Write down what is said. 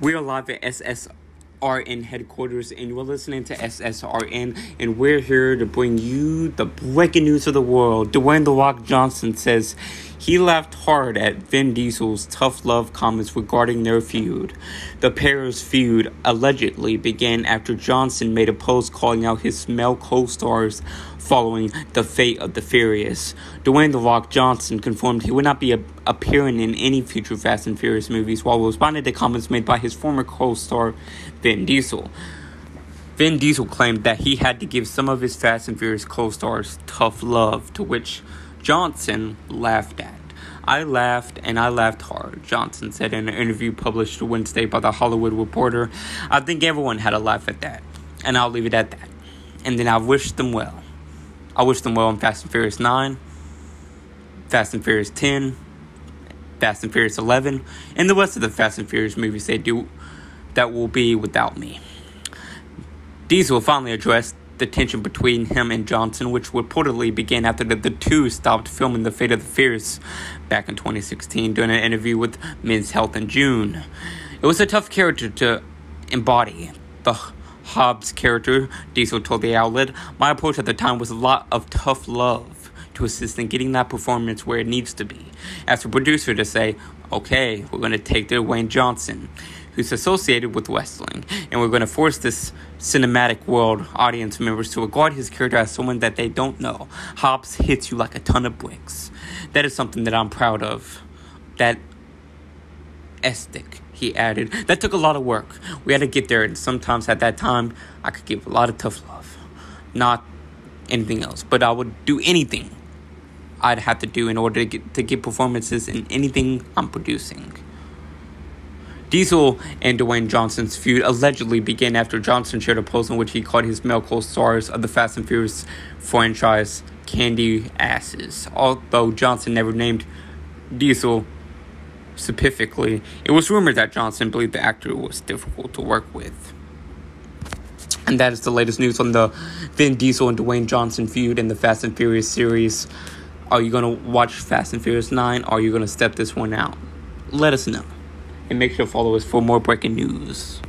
We are live at SSRN headquarters, and you're listening to SSRN, and we're here to bring you the breaking news of the world. Dwayne The Rock Johnson says he laughed hard at Vin Diesel's tough love comments regarding their feud. The pair's feud allegedly began after Johnson made a post calling out his male co stars following the fate of the Furious. Dwayne The Rock Johnson confirmed he would not be a- appearing in any future Fast and Furious movies while responding to comments made by his former co star Vin Diesel. Vin Diesel claimed that he had to give some of his Fast and Furious co stars tough love, to which Johnson laughed at. I laughed and I laughed hard, Johnson said in an interview published Wednesday by The Hollywood Reporter. I think everyone had a laugh at that, and I'll leave it at that. And then I wish them well. I wish them well in Fast and Furious 9, Fast and Furious 10, Fast and Furious 11, and the rest of the Fast and Furious movies they do that will be without me. Diesel finally addressed the tension between him and Johnson, which reportedly began after the, the two stopped filming The Fate of the Furious back in 2016 during an interview with Men's Health in June. It was a tough character to embody. The Hobbs character, Diesel told the outlet, my approach at the time was a lot of tough love to assist in getting that performance where it needs to be. As a producer to say, okay, we're going to take the Dwayne Johnson, who's associated with wrestling, and we're going to force this cinematic world audience members to regard his character as someone that they don't know. Hobbs hits you like a ton of bricks. That is something that I'm proud of. That esthetic, he added. That took a lot of work. We had to get there, and sometimes at that time, I could give a lot of tough love. Not anything else, but I would do anything I'd have to do in order to get, to get performances in anything I'm producing. Diesel and Dwayne Johnson's feud allegedly began after Johnson shared a post in which he called his male co-stars of the Fast and Furious franchise candy asses. Although Johnson never named Diesel specifically, it was rumored that Johnson believed the actor was difficult to work with. And that is the latest news on the Vin Diesel and Dwayne Johnson feud in the Fast and Furious series. Are you going to watch Fast and Furious 9 or are you going to step this one out? Let us know. And make sure to follow us for more breaking news.